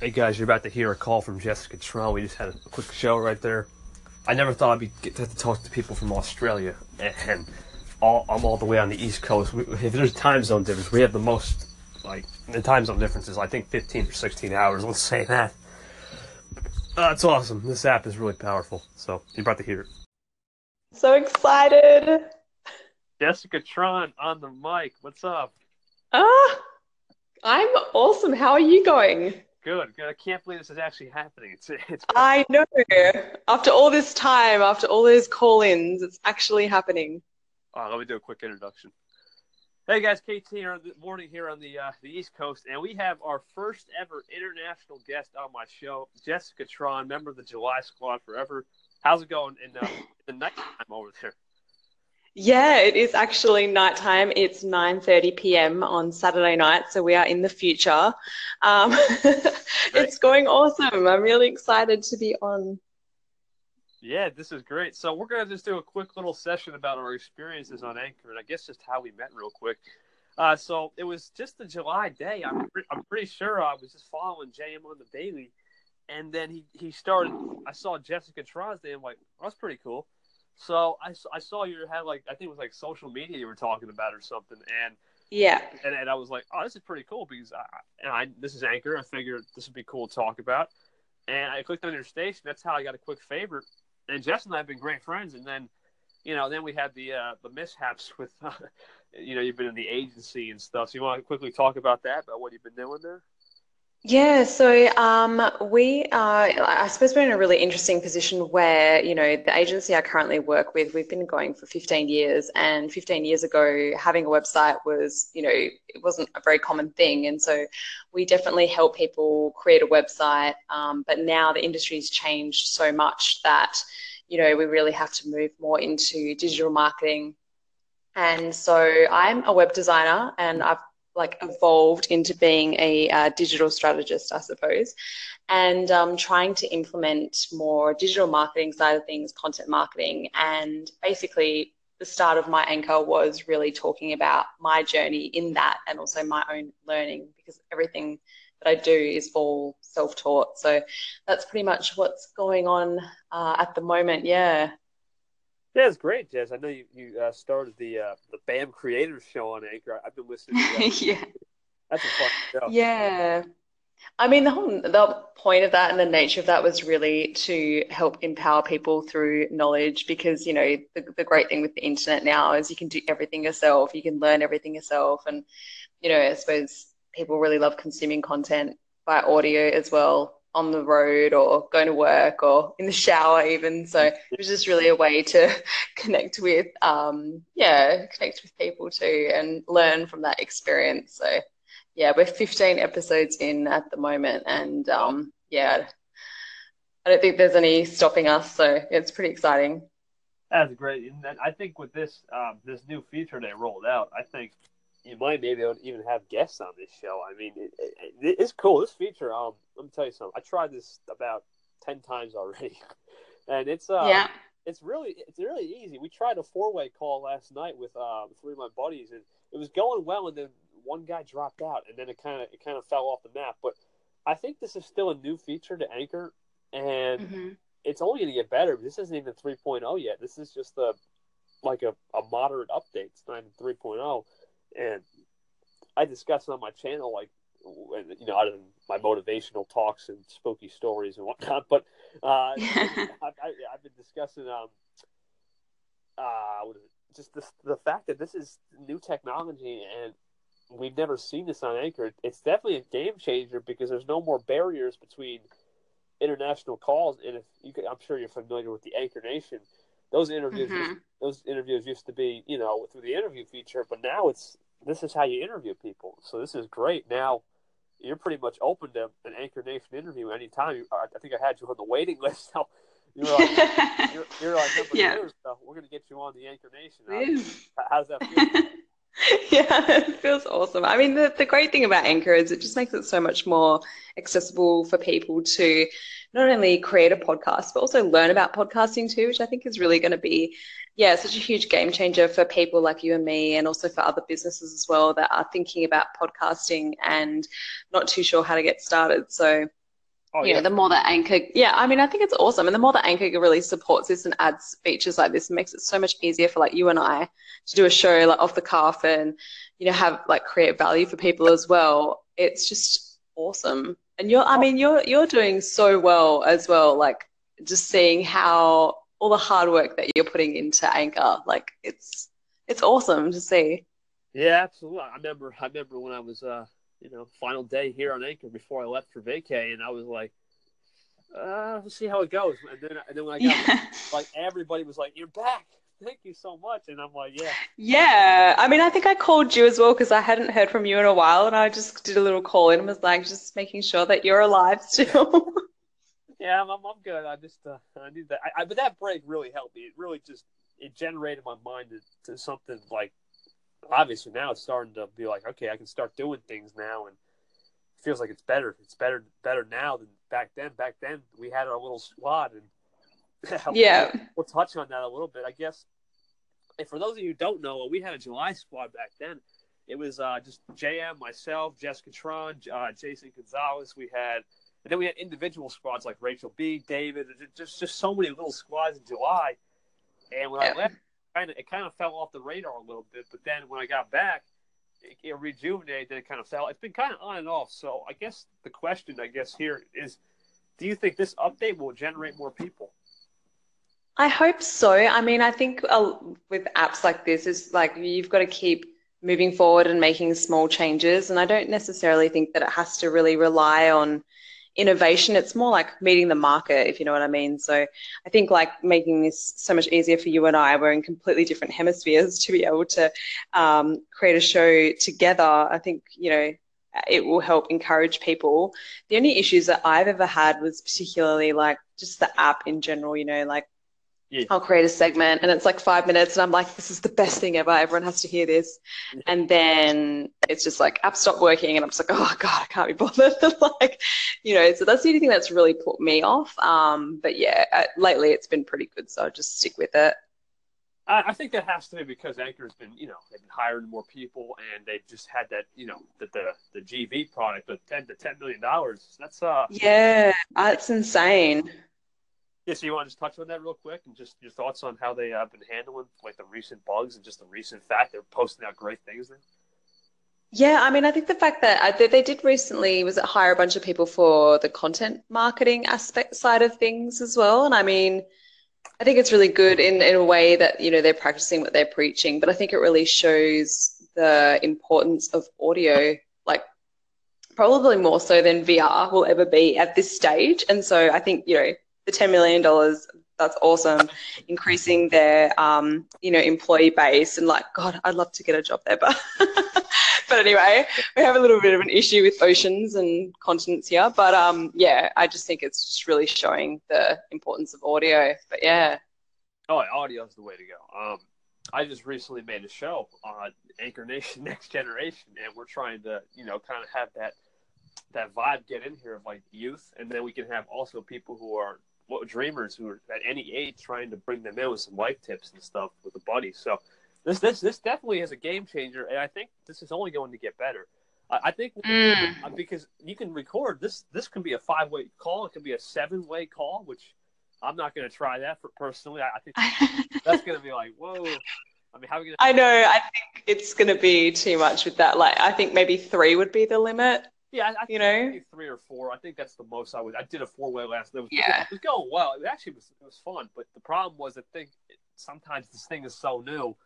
Hey guys, you're about to hear a call from Jessica Tron. We just had a quick show right there. I never thought I'd be get to talk to people from Australia, and all, I'm all the way on the East Coast. We, if there's time zone difference, we have the most like the time zone difference is I think 15 or 16 hours. Let's say that. Uh, it's awesome. This app is really powerful. So you're about to hear it. So excited. Jessica Tron on the mic. What's up? Ah, I'm awesome. How are you going? Good, good. I can't believe this is actually happening. It's it's. I know. After all this time, after all those call-ins, it's actually happening. Uh, let me do a quick introduction. Hey guys, KT here on the morning here on the uh, the East Coast, and we have our first ever international guest on my show, Jessica Tron, member of the July Squad Forever. How's it going in uh, the nighttime over there? Yeah, it is actually nighttime. It's 9:30 p.m. on Saturday night, so we are in the future. Um, it's going awesome. I'm really excited to be on. Yeah, this is great. So we're gonna just do a quick little session about our experiences on Anchor, and I guess just how we met, real quick. Uh, so it was just a July day. I'm pre- I'm pretty sure I was just following JM on the daily, and then he he started. I saw Jessica Tron's day. I'm like, oh, that's pretty cool. So I, I saw you had like I think it was like social media you were talking about or something, and Yeah. and, and I was like, oh, this is pretty cool because I and I this is Anchor. I figured this would be cool to talk about, and I clicked on your station. That's how I got a quick favorite. And Jess and I have been great friends, and then you know then we had the uh, the mishaps with uh, you know you've been in the agency and stuff. So you want to quickly talk about that about what you've been doing there? Yeah, so um, we are, I suppose we're in a really interesting position where, you know, the agency I currently work with, we've been going for 15 years, and 15 years ago, having a website was, you know, it wasn't a very common thing. And so we definitely help people create a website. Um, but now the industry's changed so much that, you know, we really have to move more into digital marketing. And so I'm a web designer and I've like evolved into being a uh, digital strategist, I suppose, and um, trying to implement more digital marketing side of things, content marketing, and basically the start of my anchor was really talking about my journey in that and also my own learning because everything that I do is all self-taught. So that's pretty much what's going on uh, at the moment. Yeah. Yeah, it's great, Jess. I know you you uh, started the uh, the BAM Creators Show on Anchor. I've been listening. to that. yeah. That's a fun show. Yeah. I mean, the whole the point of that and the nature of that was really to help empower people through knowledge because, you know, the, the great thing with the internet now is you can do everything yourself, you can learn everything yourself. And, you know, I suppose people really love consuming content by audio as well on the road or going to work or in the shower even. So it was just really a way to connect with, um, yeah, connect with people too and learn from that experience. So yeah, we're 15 episodes in at the moment, and um, yeah, I don't think there's any stopping us, so it's pretty exciting. That's great. And I think with this um, this new feature they rolled out, I think you might maybe even have guests on this show. I mean, it, it, it's cool. This feature, um, let me tell you something. I tried this about ten times already, and it's uh, Yeah. it's really it's really easy. We tried a four way call last night with um, three of my buddies, and it was going well, and then one guy dropped out, and then it kind of it kind of fell off the map. But I think this is still a new feature to Anchor, and Mhm. it's only going to get better. This isn't even 3.0 yet. This is just a like a, a moderate update. It's not even 3.0, and I discuss it on my channel like when- you know, other than my motivational talks and spooky stories and whatnot. But uh, I've, I, I've been discussing um, uh, what is it? just the the fact that this is new technology and we've never seen this on Anchor. It's definitely a game changer because there's no more barriers between international calls. And if you, could, I'm sure you're familiar with the Anchor Nation. Those interviews, Mhm. those interviews used to be, you know, through the interview feature, but now it's this is how you interview people. So this is great. Now you're pretty much open to an Anchor Nation interview anytime. I think I had you on the waiting list. So you're like, you're, you're like Yeah. two, so we're gonna get you on the Anchor Nation. Woo. How, how's that feel? Yeah, it feels awesome. I mean, the, the great thing about Anchor is it just makes it so much more accessible for people to not only create a podcast, but also learn about podcasting too, which I think is really going to be, yeah, such a huge game changer for people like you and me, and also for other businesses as well that are thinking about podcasting and not too sure how to get started. So, Oh, you yeah. know, the more that Anchor, yeah, I mean, I think it's awesome. And the more that Anchor really supports this and adds features like this, makes it so much easier for like you and I to do a show like off the cuff and, you know, have like create value for people as well. It's just awesome. And you're, I mean, you're, you're doing so well as well. Like just seeing how all the hard work that you're putting into Anchor, like it's, it's awesome to see. Yeah, absolutely. I remember, I remember when I was, uh, you know, final day here on Anchor before I left for vacay, and I was like, uh, let's see how it goes. And then, and then when I got yeah. like everybody was like, "You're back." Thank you so much. And I'm like, yeah. Yeah. I mean, I think I called you as well because I hadn't heard from you in a while. And I just did a little call and was like, just making sure that you're alive still. yeah, I'm, I'm, good. I just, uh, I need that. I, I, but that break really helped me. It really just, it generated my mind to, to something like obviously now it's starting to be like, okay, I can start doing things now, and it feels like it's better. It's better better now than back then. Back then we had our little squad, and yeah, we'll touch on that a little bit, I guess. And for those of you who don't know, we had a July squad back then. It was uh, just JM, myself, Jessica Tron, uh, Jason Gonzalez. We had, and then we had individual squads like Rachel B, David. Just just so many little squads in July. And when yeah. I left, kind of it kind of fell off the radar a little bit. But then when I got back, it, it rejuvenated. Then it kind of fell. It's been kind of on and off. So I guess the question, I guess here is, do you think this update will generate more people? I hope so. I mean, I think uh, with apps like this, is like you've got to keep moving forward and making small changes. And I don't necessarily think that it has to really rely on innovation. It's more like meeting the market, if you know what I mean. So I think like making this so much easier for you and I, we're in completely different hemispheres to be able to um, create a show together. I think, you know, it will help encourage people. The only issues that I've ever had was particularly like just the app in general, you know, like yeah. I'll create a segment and it's like five minutes and I'm like, this is the best thing ever. Everyone has to hear this. And then it's just like app stopped working and I'm just like, oh God, I can't be bothered. like, you know, so that's the only thing that's really put me off. Um, but yeah, uh, lately it's been pretty good. So I'll just stick with it. I think that has to be because Anchor's been, you know, they've been hiring more people and they've just had that, you know, the the, the GV product, the ten to ten million dollars. That's uh Yeah, that's insane. Yeah, so you want to just touch on that real quick and just your thoughts on how they have uh, been handling like the recent bugs and just the recent fact they're posting out great things there. Yeah, I mean, I think the fact that uh, they, they did recently was it hire a bunch of people for the content marketing aspect side of things as well, and I mean, I think it's really good in in a way that you know they're practicing what they're preaching, but I think it really shows the importance of audio, like probably more so than VR will ever be at this stage, and so I think you know the $10 million, that's awesome. Increasing their, um, you know, employee base and like, God, I'd love to get a job there. But, but anyway, we have a little bit of an issue with oceans and continents here. But um, yeah, I just think it's just really showing the importance of audio. But yeah. Oh, audio is the way to go. Um, I just recently made a show on Anchor Nation Next Generation, and we're trying to, you know, kind of have that that vibe get in here of like youth, and then we can have also people who are dreamers who are at any age trying to bring them in with some life tips and stuff with a buddy. So this this this definitely is a game changer, and I think this is only going to get better. I, I think mm. Uh, because you can record this. This can be a five way call. It can be a seven way call, which I'm not going to try that for personally. I, I think that's going to be like whoa. I mean, how are we gonna? I know. I think it's going to be too much with that. Like, I think maybe three would be the limit. Yeah, I, you know, three or four. I think that's the most I would. I did a four way last. Was, yeah, it was going well. It actually was, it was fun, but the problem was I think sometimes this thing is so new,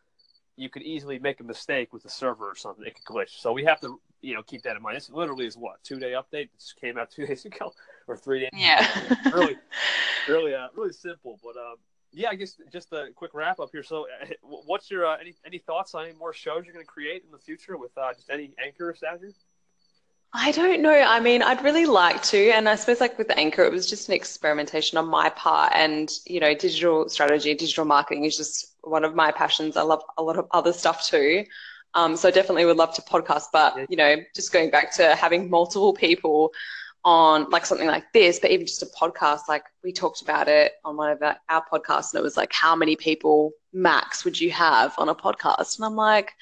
you could easily make a mistake with the server or something. It could glitch. So we have to, you know, keep that in mind. This literally is what two day update. This came out two days ago or three days. Yeah, really, really, uh, really simple. But um, yeah, I guess just a quick wrap up here. So, uh, what's your uh, any any thoughts on any more shows you're going to create in the future with uh, just any anchors out here? I don't know. I mean, I'd really like to. And I suppose, like with Anchor, it was just an experimentation on my part. And, you know, digital strategy, digital marketing is just one of my passions. I love a lot of other stuff too. Um, so I definitely would love to podcast. But, you know, just going back to having multiple people on like something like this, but even just a podcast, like we talked about it on one of our, our podcasts, and it was like, how many people max would you have on a podcast? And I'm like,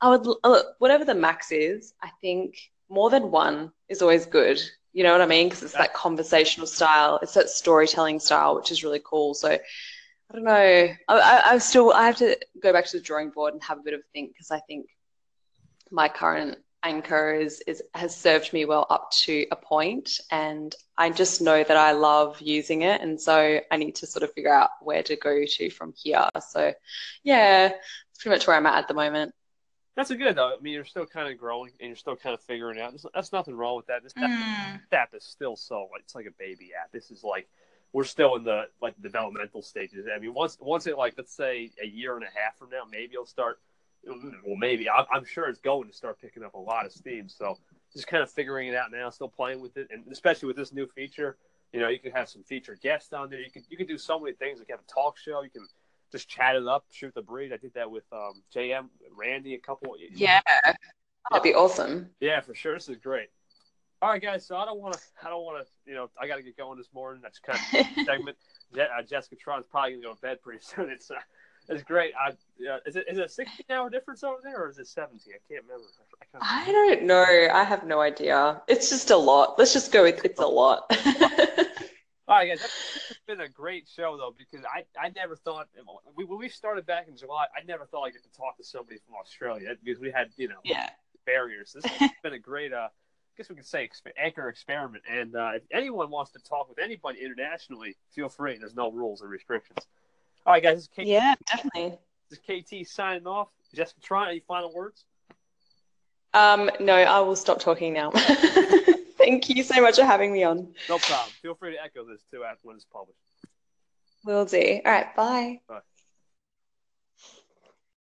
I would, uh, whatever the max is, I think more than one is always good. You know what I mean? Because it's that conversational style, it's that storytelling style, which is really cool. So I don't know. I, I, I still I have to go back to the drawing board and have a bit of a think because I think my current anchor is, is has served me well up to a point and I just know that I love using it and so I need to sort of figure out where to go to from here. So yeah, it's pretty much where I'm at at the moment. That's a good though. I mean, you're still kind of growing and you're still kind of figuring out. There's, that's nothing wrong with that. This mm. app is still so it's like a baby app. This is like we're still in the like developmental stages. I mean, once once it like let's say a year and a half from now, maybe it'll start. Well, maybe I'm sure it's going to start picking up a lot of steam. So just kind of figuring it out now, still playing with it, and especially with this new feature. You know, you can have some featured guests on there. You can you can do so many things. Like have a talk show. You can just chat it up, shoot the breed. I did that with um, JM, Randy, a couple. Yeah, that'd be awesome. Yeah, for sure. This is great. All right, guys. So I don't want to. I don't want to. You know, I got to get going this morning. That's kind of segment. Je- uh, Jessica Tron's probably gonna go to bed pretty soon. It's uh, it's great. I, uh, is it is it a sixteen hour difference over there, or is it seventeen? I can't remember. I, I don't know. I have no idea. It's just a lot. Let's just go with it's a lot. All right, guys, that's been a great show though because I, I never thought we, when we started back in July, I never thought I'd get to talk to somebody from Australia because we had you know yeah. barriers. This has been a great uh, I guess we can say exp- anchor experiment. And uh, if anyone wants to talk with anybody internationally, feel free. There's no rules or restrictions. All right, guys. This is KT. Yeah, definitely. This is KT signing off. Jessica, try any final words? Um, no, I will stop talking now. Thank you so much for having me on. No problem. Feel free to echo this too after when it's published. Will do. All right. Bye. Bye.